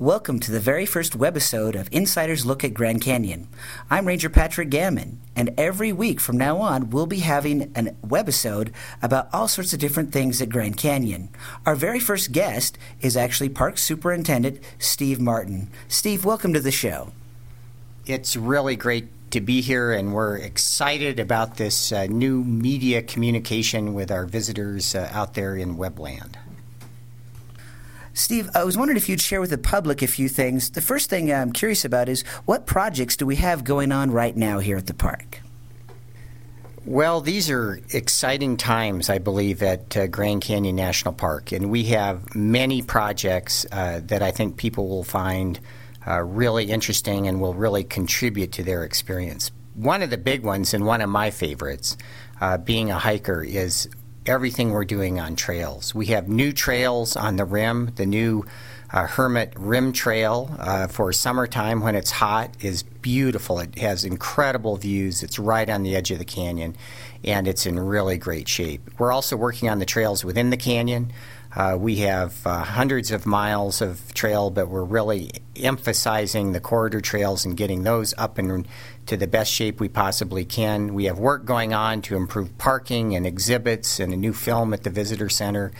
Welcome to the very first webisode of Insider's Look at Grand Canyon. I'm Ranger Patrick Gammon, and every week from now on, we'll be having an webisode about all sorts of different things at Grand Canyon. Our very first guest is actually Park Superintendent Steve Martin. Steve, welcome to the show. It's really great to be here, and we're excited about this uh, new media communication with our visitors uh, out there in Webland. Steve, I was wondering if you'd share with the public a few things. The first thing I'm curious about is what projects do we have going on right now here at the park? Well, these are exciting times, I believe, at uh, Grand Canyon National Park, and we have many projects uh, that I think people will find uh, really interesting and will really contribute to their experience. One of the big ones, and one of my favorites, uh, being a hiker, is everything we're doing on trails. We have new trails on the rim. The new uh, Hermit Rim Trail uh, for summertime when it's hot is beautiful. It has incredible views. It's right on the edge of the canyon, and it's in really great shape. We're also working on the trails within the canyon. Uh, we have uh, hundreds of miles of trail, but we're really emphasizing the corridor trails and getting those up and to the best shape we possibly can. We have work going on to improve parking and exhibits and a new film at the visitor center,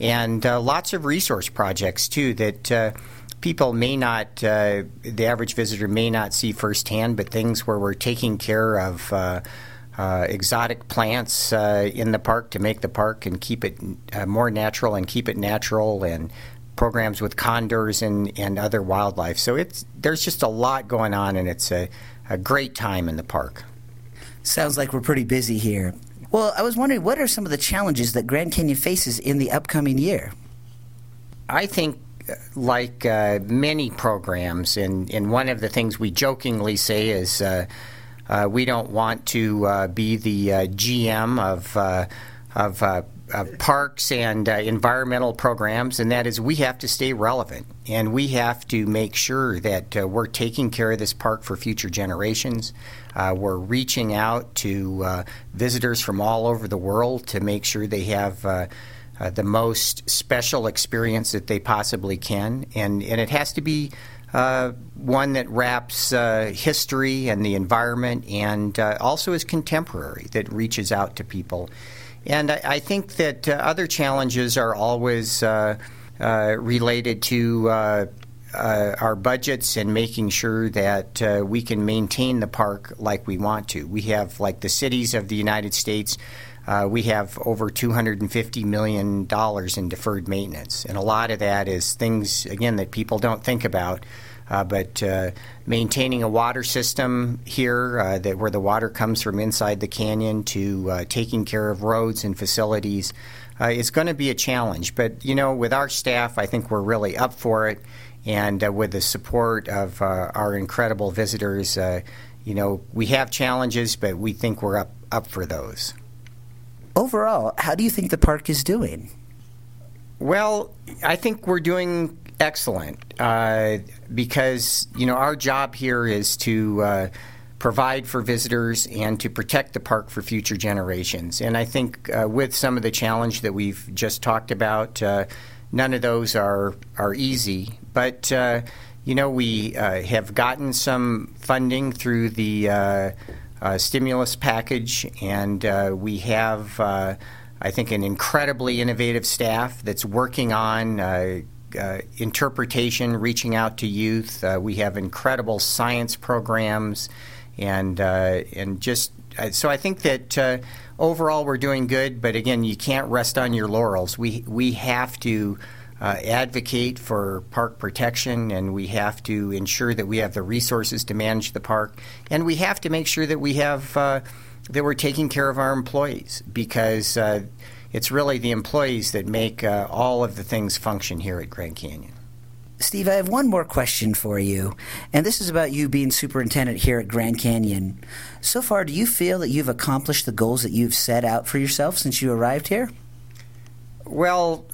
and uh, lots of resource projects too that uh, people may not, uh, the average visitor may not see firsthand, but things where we're taking care of. Uh, uh, exotic plants uh, in the park to make the park and keep it more natural and keep it natural and programs with condors and, and other wildlife. So it's there's just a lot going on and it's a, a great time in the park. Sounds like we're pretty busy here. Well, I was wondering what are some of the challenges that Grand Canyon faces in the upcoming year? I think uh, like uh, many programs, and, and one of the things we jokingly say is uh, uh, we don't want to uh, be the uh, GM of of, of, parks and uh, environmental programs, and that is we have to stay relevant and we have to make sure that we're taking care of this park for future generations. we're reaching out to visitors from all over the world to make sure they have. Uh, the most special experience that they possibly can, and and it has to be uh, one that wraps uh, history and the environment and uh, also is contemporary, that reaches out to people. And I, I think that uh, other challenges are always uh, related to our budgets and making sure that we can maintain the park like we want to. We have, like the cities of the United States, uh, we have over $250 million in deferred maintenance. And a lot of that is things, again, that people don't think about. Uh, but uh, maintaining a water system here uh, that where the water comes from inside the canyon to uh, taking care of roads and facilities uh, is going to be a challenge. But you know, with our staff, I think we're really up for it, and with the support of our incredible visitors, you know, we have challenges, but we think we're up up for those. Overall, how do you think the park is doing? Well, I think we're doing excellent uh, because you know our job here is to uh, provide for visitors and to protect the park for future generations. And I think uh, with some of the challenge that we've just talked about, uh, none of those are are easy. But uh, you know we uh, have gotten some funding through the stimulus package, and we have. I think an incredibly innovative staff that's working on uh, interpretation, reaching out to youth. Uh, we have incredible science programs, and uh, and just uh, so I think that uh, overall we're doing good. But again, you can't rest on your laurels. We we have to. advocate for park protection, and we have to ensure that we have the resources to manage the park, and we have to make sure that we have that we're taking care of our employees because it's really the employees that make uh, all of the things function here at Grand Canyon. Steve, I have one more question for you, and this is about you being superintendent here at Grand Canyon. So far, do you feel that you've accomplished the goals that you've set out for yourself since you arrived here? Well,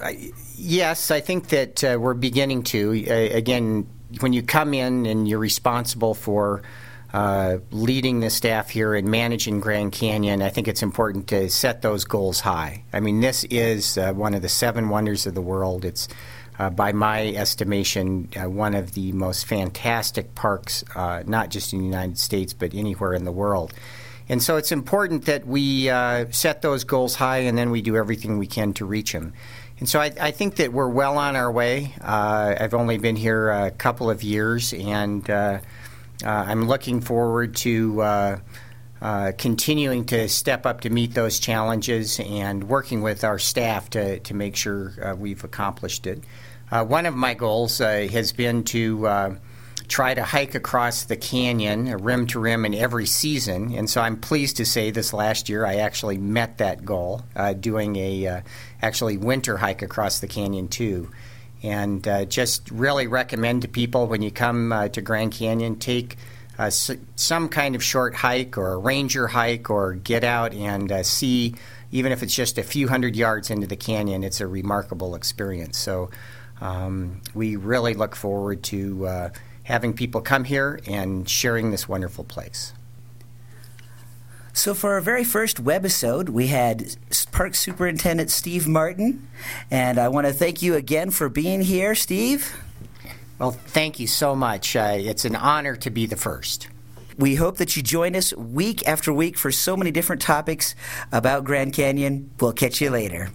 yes, I think that uh, we're beginning to. Uh, again, when you come in and you're responsible for uh, leading the staff here and managing Grand Canyon, I think it's important to set those goals high. I mean, this is uh, one of the seven wonders of the world. It's uh, by my estimation, uh, one of the most fantastic parks, uh, not just in the United States, but anywhere in the world. And so it's important that we set those goals high and then we do everything we can to reach them. And so I, I think that we're well on our way. Uh, I've only been here a couple of years, and uh, I'm looking forward to. Uh, continuing to step up to meet those challenges and working with our staff to, to make sure uh, we've accomplished it. Uh, one of my goals uh, has been to uh, try to hike across the canyon, rim to rim, in every season. And so I'm pleased to say this last year I actually met that goal, doing a actually winter hike across the canyon too. And just really recommend to people when you come to Grand Canyon, take uh, some kind of short hike or a ranger hike or get out and uh, see, even if it's just a few hundred yards into the canyon, it's a remarkable experience. So um, we really look forward to uh, having people come here and sharing this wonderful place. So, for our very first webisode, we had Park Superintendent Steve Martin, and I want to thank you again for being here, Steve. Well, thank you so much. Uh, it's an honor to be the first. We hope that you join us week after week for so many different topics about Grand Canyon. We'll catch you later.